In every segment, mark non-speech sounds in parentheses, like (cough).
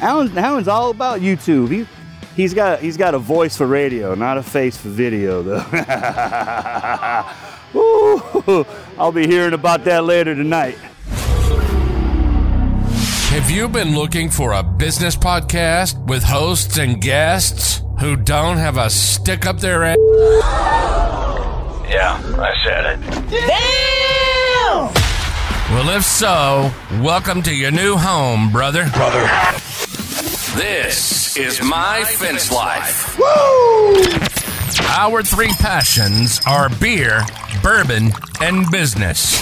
Alan, Alan's all about YouTube. He, he's got he's got a voice for radio, not a face for video, though. (laughs) Ooh, I'll be hearing about that later tonight. Have you been looking for a business podcast with hosts and guests who don't have a stick up their ass? Yeah, I said it. Damn! Well, if so, welcome to your new home, brother. Brother. This is My Fence Life. Woo! Our three passions are beer, bourbon, and business.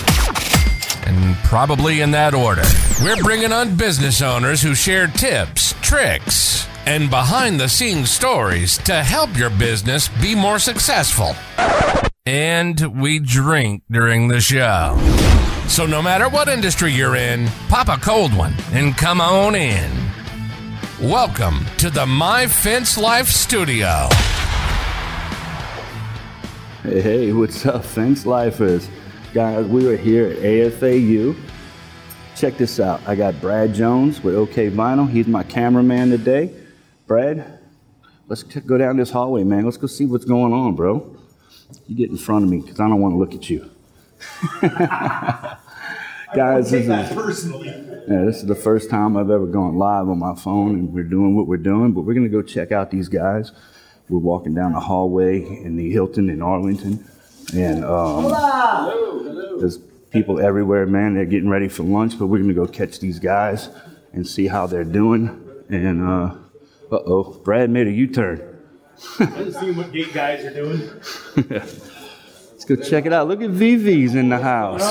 And probably in that order. We're bringing on business owners who share tips, tricks, and behind the scenes stories to help your business be more successful. And we drink during the show. So no matter what industry you're in, pop a cold one and come on in. Welcome to the My Fence Life Studio. Hey, hey, what's up, Fence Lifers? Guys, we are here at AFAU. Check this out. I got Brad Jones with OK Vinyl. He's my cameraman today. Brad, let's go down this hallway, man. Let's go see what's going on, bro. You get in front of me because I don't want to look at you. (laughs) Guys, this is, personally. yeah, this is the first time I've ever gone live on my phone, and we're doing what we're doing. But we're gonna go check out these guys. We're walking down the hallway in the Hilton in Arlington, and um, there's people everywhere, man. They're getting ready for lunch, but we're gonna go catch these guys and see how they're doing. And uh oh, Brad made a U-turn. Let's see what gate guys are doing. (laughs) Let's go check it out. Look at VV's in the house.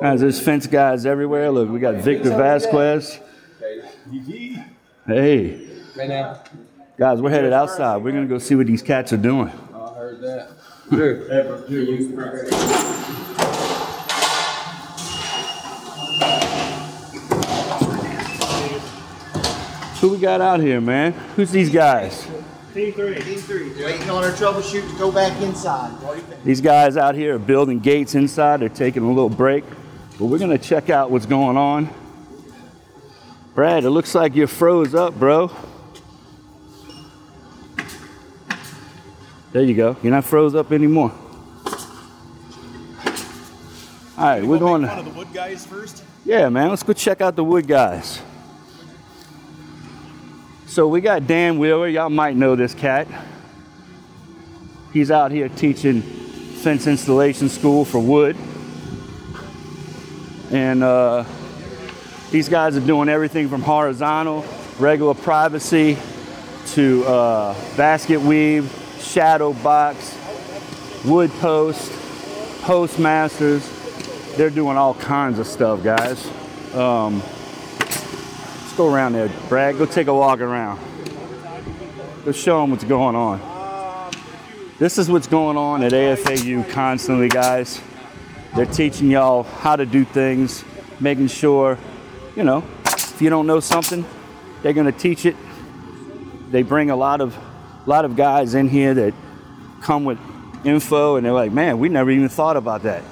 Guys, there's fence guys everywhere. Look, we got Victor Vasquez. Hey. Guys, we're headed outside. We're gonna go see what these cats are doing. Who we got out here, man? Who's these guys? Team three. Waiting on our troubleshoot to go back inside. What do you think? These guys out here are building gates inside. They're taking a little break. But we're gonna check out what's going on. Brad, it looks like you're froze up, bro. There you go. You're not froze up anymore. All right, we're going One to. of the wood guys first. Yeah, man, let's go check out the wood guys. So we got Dan Wheeler. Y'all might know this cat. He's out here teaching fence installation school for wood. And uh, these guys are doing everything from horizontal, regular privacy, to uh, basket weave, shadow box, wood post, postmasters. They're doing all kinds of stuff, guys. Um, go around there, Brad. Go take a walk around. Go show them what's going on. This is what's going on at AFAU constantly, guys. They're teaching y'all how to do things, making sure, you know, if you don't know something, they're gonna teach it. They bring a lot of, a lot of guys in here that come with info, and they're like, man, we never even thought about that.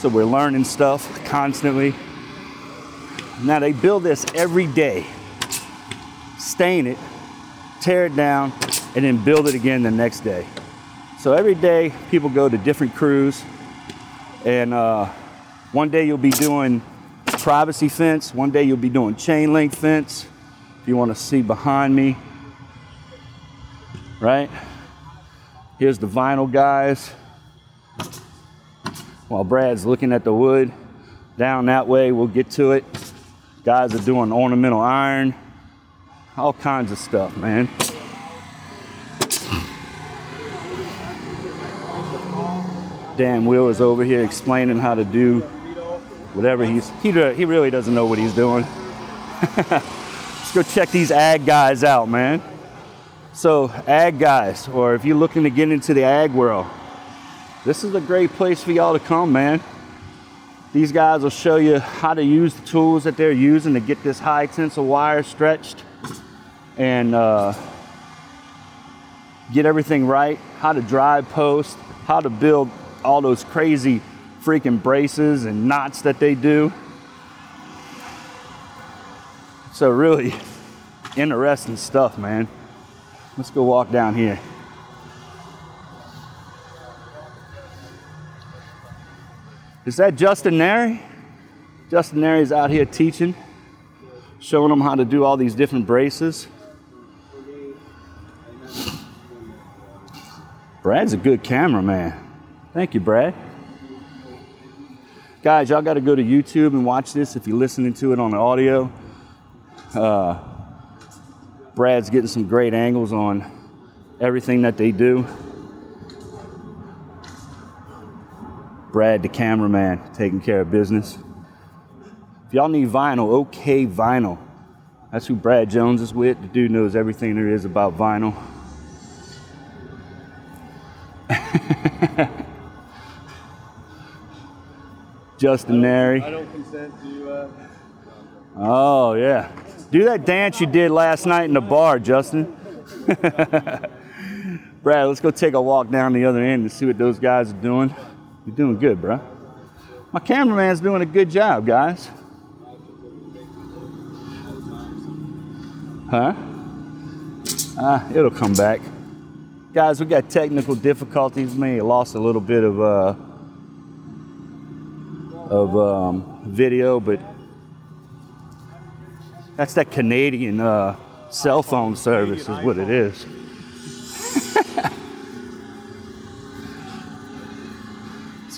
So we're learning stuff constantly. Now they build this every day, stain it, tear it down, and then build it again the next day. So every day people go to different crews, and uh, one day you'll be doing privacy fence, one day you'll be doing chain link fence. If you want to see behind me, right? Here's the vinyl guys. While Brad's looking at the wood, down that way, we'll get to it. Guys are doing ornamental iron, all kinds of stuff, man. Dan Will is over here explaining how to do whatever he's, he, he really doesn't know what he's doing. (laughs) Let's go check these ag guys out, man. So, ag guys, or if you're looking to get into the ag world, this is a great place for y'all to come, man. These guys will show you how to use the tools that they're using to get this high tensile wire stretched and uh, get everything right, how to drive post, how to build all those crazy freaking braces and knots that they do. So really (laughs) interesting stuff, man. Let's go walk down here. Is that Justin Nary? Justin Nary's out here teaching, showing them how to do all these different braces. Brad's a good cameraman. Thank you, Brad. Guys, y'all got to go to YouTube and watch this if you're listening to it on the audio. Uh, Brad's getting some great angles on everything that they do. Brad, the cameraman, taking care of business. If y'all need vinyl, OK Vinyl. That's who Brad Jones is with. The dude knows everything there is about vinyl. (laughs) Justin Nary. I don't consent to. Uh, Oh, yeah. Do that dance you did last night in the bar, Justin. (laughs) Brad, let's go take a walk down the other end and see what those guys are doing. You're doing good, bro. My cameraman's doing a good job, guys. Huh? Ah, it'll come back. Guys, we got technical difficulties. Have lost a little bit of uh, of um, video, but that's that Canadian uh, cell phone service, is what it is.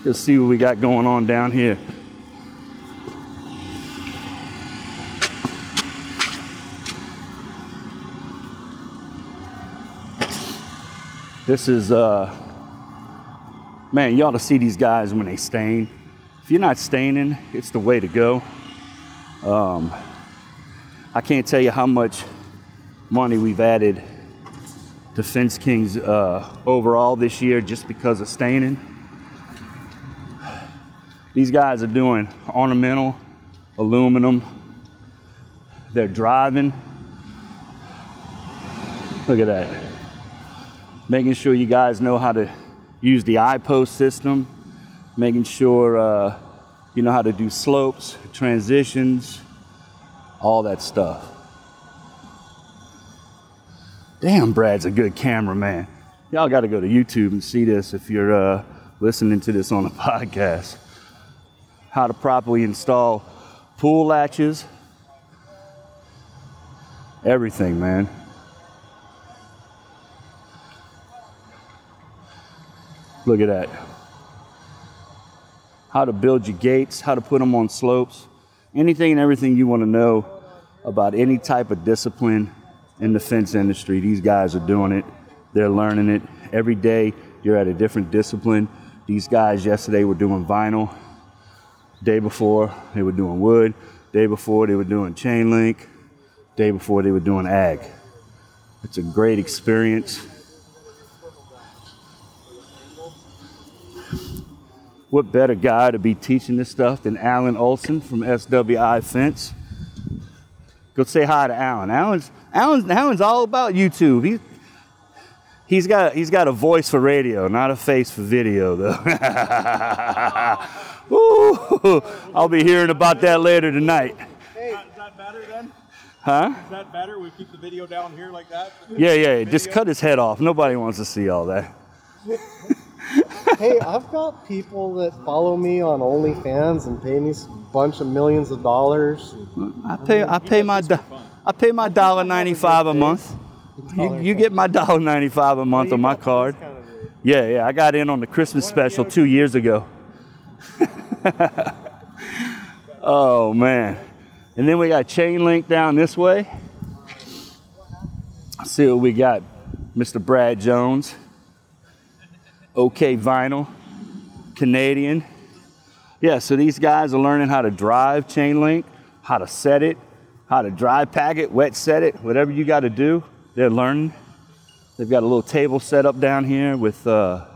Let's go see what we got going on down here. This is, uh, man, you ought to see these guys when they stain. If you're not staining, it's the way to go. Um, I can't tell you how much money we've added to Fence Kings uh, overall this year just because of staining. These guys are doing ornamental, aluminum. They're driving. Look at that. Making sure you guys know how to use the iPost system. Making sure uh, you know how to do slopes, transitions, all that stuff. Damn, Brad's a good cameraman. Y'all got to go to YouTube and see this if you're uh, listening to this on a (laughs) podcast. How to properly install pool latches, everything, man. Look at that. How to build your gates, how to put them on slopes anything and everything you want to know about any type of discipline in the fence industry, these guys are doing it. They're learning it. Every day you're at a different discipline. These guys yesterday were doing vinyl. Day before they were doing wood. Day before they were doing chain link. Day before they were doing ag. It's a great experience. what better guy to be teaching this stuff than Alan Olson from SWI Fence? Go say hi to Alan. Alan's Alan's Alan's all about YouTube. He he's got he's got a voice for radio, not a face for video though. (laughs) Ooh, I'll be hearing about that later tonight. hey, is that better then? Huh? Is that better? We keep the video down here like that. Yeah, yeah. Just cut his head off. Nobody wants to see all that. (laughs) hey, I've got people that follow me on OnlyFans and pay me a bunch of millions of dollars. I pay I pay my do- I pay my dollar ninety five a month. You, you get my dollar ninety five a month on my card. Yeah, yeah. I got in on the Christmas special two years ago. (laughs) (laughs) oh man. And then we got chain link down this way. See what we got. Mr. Brad Jones. OK Vinyl. Canadian. Yeah, so these guys are learning how to drive chain link, how to set it, how to dry pack it, wet set it, whatever you got to do, they're learning. They've got a little table set up down here with uh,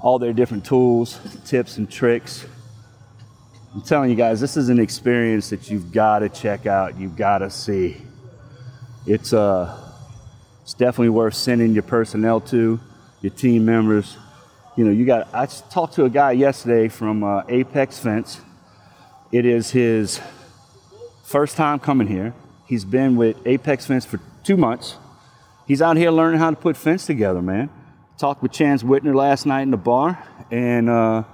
all their different tools, tips, and tricks. I'm telling you guys, this is an experience that you've got to check out. You've got to see. It's uh, it's definitely worth sending your personnel to, your team members. You know, you got. I talked to a guy yesterday from uh, Apex Fence. It is his First time coming here. He's been with Apex Fence for two months. He's out here learning how to put fence together, man. Talked with Chance Whitner last night in the bar, and uh,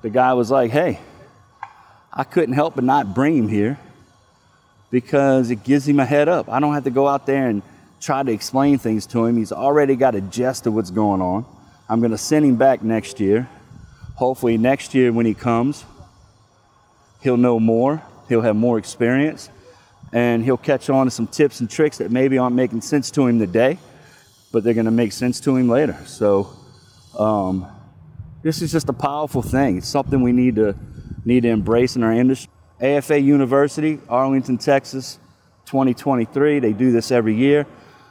the guy was like, hey, I couldn't help but not bring him here because it gives him a head up. I don't have to go out there and try to explain things to him. He's already got a gist of what's going on. I'm going to send him back next year. Hopefully, next year when he comes, he'll know more, he'll have more experience, and he'll catch on to some tips and tricks that maybe aren't making sense to him today, but they're going to make sense to him later. So, um, this is just a powerful thing. It's something we need to need to embrace in our industry. AFA University, Arlington, Texas, 2023. They do this every year.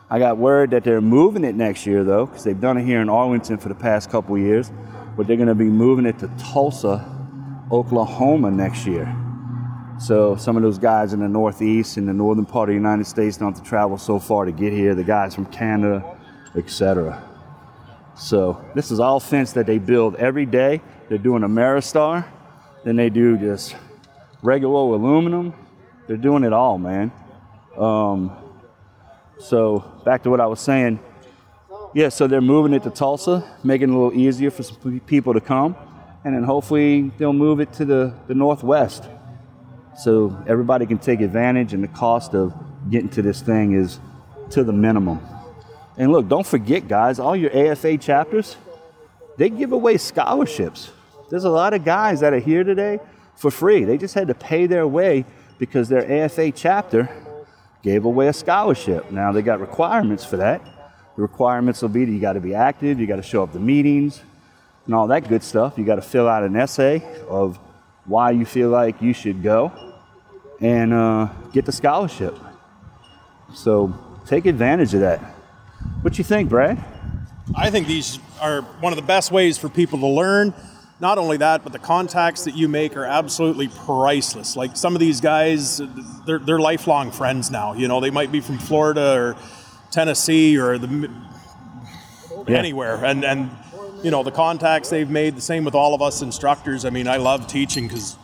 I got word that they're moving it next year though, because they've done it here in Arlington for the past couple years, but they're going to be moving it to Tulsa, Oklahoma next year. So some of those guys in the Northeast, in the northern part of the United States, don't have to travel so far to get here. The guys from Canada, etc. So this is all fence that they build every day. They're doing Ameristar, then they do just regular aluminum. They're doing it all, man. Um, so back to what I was saying. Yeah, so they're moving it to Tulsa, making it a little easier for some people to come, and then hopefully they'll move it to the, the Northwest, so everybody can take advantage, and the cost of getting to this thing is to the minimum. And look, don't forget, guys, all your AFA chapters, they give away scholarships. There's a lot of guys that are here today for free. They just had to pay their way because their AFA chapter gave away a scholarship. Now they got requirements for that. The requirements will be that you got to be active, you got to show up to meetings, and all that good stuff. You got to fill out an essay of why you feel like you should go and uh, get the scholarship. So take advantage of that. What you think, Brad? I think these are one of the best ways for people to learn. Not only that, but the contacts that you make are absolutely priceless. Like some of these guys, they're, they're lifelong friends now. You know, they might be from Florida or Tennessee or the Yeah. anywhere, and and you know the contacts they've made. The same with all of us instructors. I mean, I love teaching because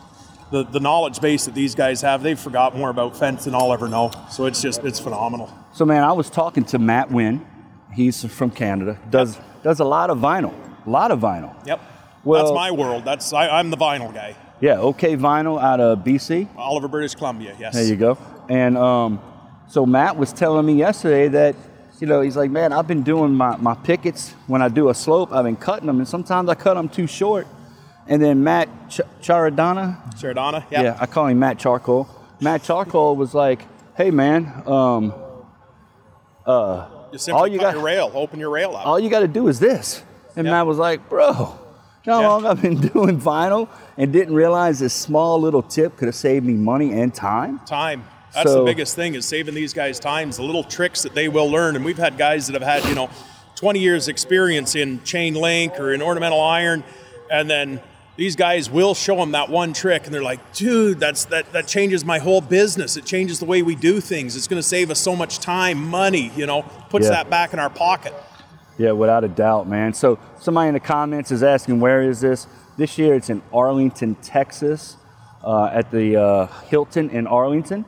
the the knowledge base that these guys have, they've forgot more about fence than I'll ever know. So it's just it's phenomenal. So, man, I was talking to Matt Wynn. He's from Canada. Does does a lot of vinyl. A lot of vinyl. Yep. Well- That's my world. That's I, I'm the vinyl guy. Yeah, OK Vinyl out of BC. Oliver, British Columbia. Yes. There you go. And um, so Matt was telling me yesterday that, you know, he's like, man, I've been doing my, my pickets when I do a slope. I've been cutting them, and sometimes I cut them too short. And then Matt Ch- Charadana, Saradana. Yep. yeah, I call him Matt Charcoal. Matt Charcoal was like, hey, man, um, You all you got- your rail, open your rail up. all you got to do is this. And Yeah. Matt was like, bro, you know how Yeah. long I've been (laughs) doing vinyl and didn't realize this small little tip could have saved me money and time? time. That's So- the biggest thing is saving these guys times, the little tricks that they will learn. And we've had guys that have had, you know, 20 years experience in chain link or in ornamental iron, and then these guys will show them that one trick and they're like, dude, that's that that changes my whole business. It changes the way we do things. It's gonna save us so much time, money, you know, puts Yeah. that back in our pocket. Yeah, without a doubt, man. So somebody in the comments is asking, where is this? This year it's in Arlington, Texas, uh, at the uh, Hilton in Arlington.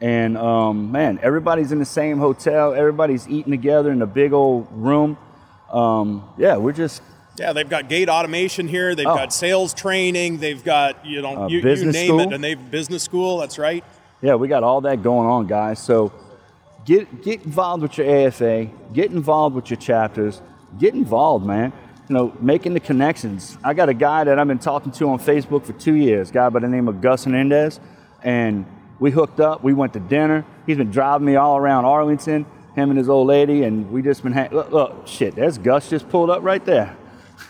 And um, man, everybody's in the same hotel. Everybody's eating together in a big old room. Um, yeah, we're just Yeah, they've got gate automation here. They've Oh. got sales training. They've got you know Uh, you, you name school. it, and they've business school. That's right. Yeah, we got all that going on, guys. So get get involved with your AFA, get involved with your chapters, get involved, man. You know, making the connections. I got a guy that I've been talking to on Facebook for two years, a guy by the name of Gus Hernandez, and we hooked up. We went to dinner. He's been driving me all around Arlington, him and his old lady, and we just been ha- look, look, shit. There's Gus just pulled up right there.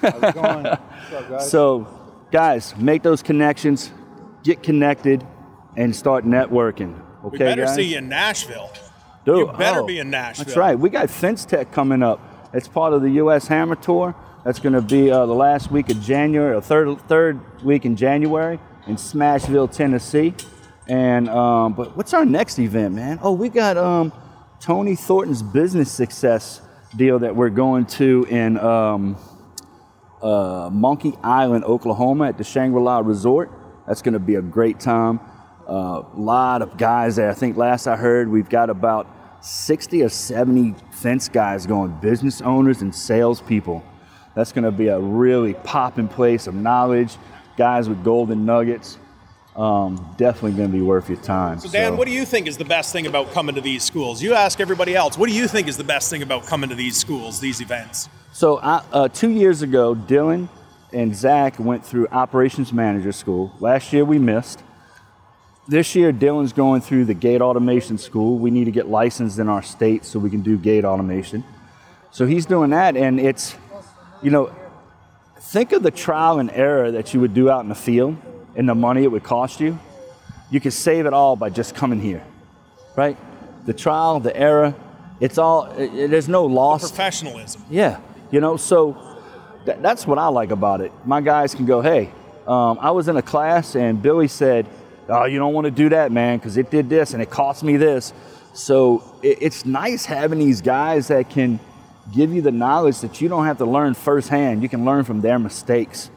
How's it going? (laughs) What's up, guys? So, guys, make those connections, get connected, and start networking. Okay, We better guys? see you in Nashville. Dude, You better oh, be in Nashville. That's right. We got Fence Tech coming up. It's part of the U.S. Hammer Tour. That's going to be uh, the last week of January, or third third week in January in Smashville, Tennessee. And um, but what's our next event, man? Oh, we got um, Tony Thornton's business success deal that we're going to in um, uh, Monkey Island, Oklahoma, at the Shangri-La Resort. That's going to be a great time. Uh, a lot of guys there. I think last I heard, we've got about 60 or 70 fence guys going, business owners and salespeople. That's going to be a really popping place of knowledge, guys with golden nuggets. Um, definitely going to be worth your time. So, Dan, what do you think is the best thing about coming to these schools? You ask everybody else. What do you think is the best thing about coming to these schools, these events? So, I, uh, two years ago, Dylan and Zach went through operations manager school. Last year, we missed. This year, Dylan's going through the gate automation school. We need to get licensed in our state so we can do gate automation. So he's doing that, and it's, you know, think of the trial and error that you would do out in the field and the money it would cost you, you could save it all by just coming here, right? The trial, the error, it's all, it, there's no loss. Professionalism. Yeah, you know, so th- that's what I like about it. My guys can go, hey, um, I was in a class and Billy said, oh, you don't want to do that, man, because it did this and it cost me this. So it, it's nice having these guys that can give you the knowledge that you don't have to learn firsthand. You can learn from their mistakes.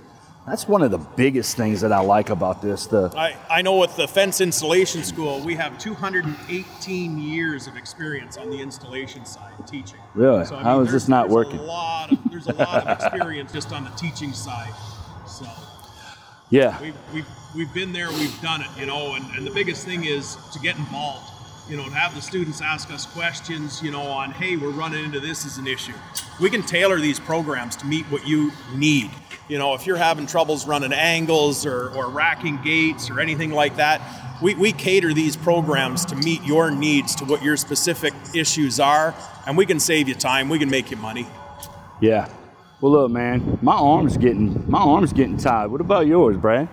That's one of the biggest things that I like about this. The I, I know with the fence installation school, we have 218 years of experience on the installation side teaching. Really? So, I mean, is there's- this not working? A lot of, there's a lot of experience just on the teaching side. So yeah, we've, we've, we've been there, we've done it, you know, and, and the biggest thing is to get involved. You know, to have the students ask us questions, you know, on, hey, we're running into this as an issue. We can tailor these programs to meet what you need. You know, if you're having troubles running angles or, or racking gates or anything like that, we, we cater these programs to meet your needs to what your specific issues are, and we can save you time, we can make you money. yeah. Well, look, man, my arm's getting my arm's getting tired. What about yours, Brad?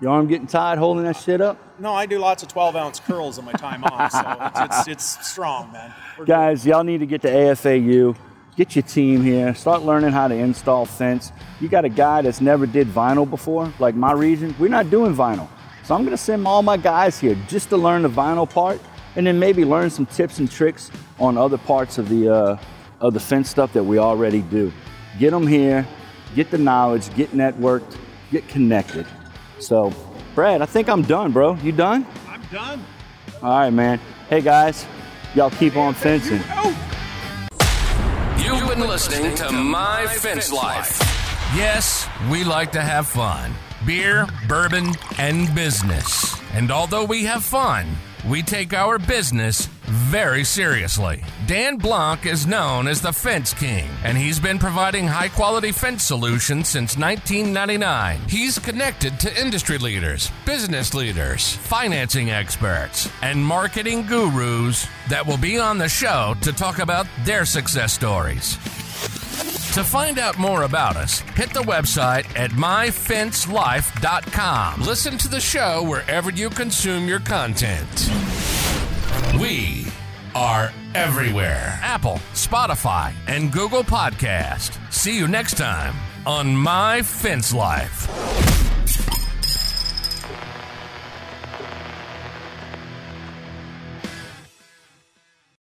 Your arm getting tired holding that shit up? No, I do lots of 12 ounce curls in my time off, so it's, it's, it's strong, man. We're Guys, y'all need to get to AFAU. Get your team here. Start learning how to install fence. You got a guy that's never did vinyl before, like my region. We're not doing vinyl. So I'm gonna send all my guys here just to learn the vinyl part and then maybe learn some tips and tricks on other parts of the uh, of the fence stuff that we already do. Get them here, get the knowledge, get networked, get connected. So, Brad, I think I'm done, bro. You done? I'm done. All right, man. Hey guys, y'all keep on fencing. You've been listening to My Fence Life. Yes, we like to have fun beer, bourbon, and business. And although we have fun, we take our business very seriously. Dan Blanc is known as the Fence King, and he's been providing high quality fence solutions since 1999. He's connected to industry leaders, business leaders, financing experts, and marketing gurus that will be on the show to talk about their success stories. To find out more about us, hit the website at myfencelife.com. Listen to the show wherever you consume your content. We are everywhere Apple, Spotify, and Google Podcast. See you next time on My Fence Life.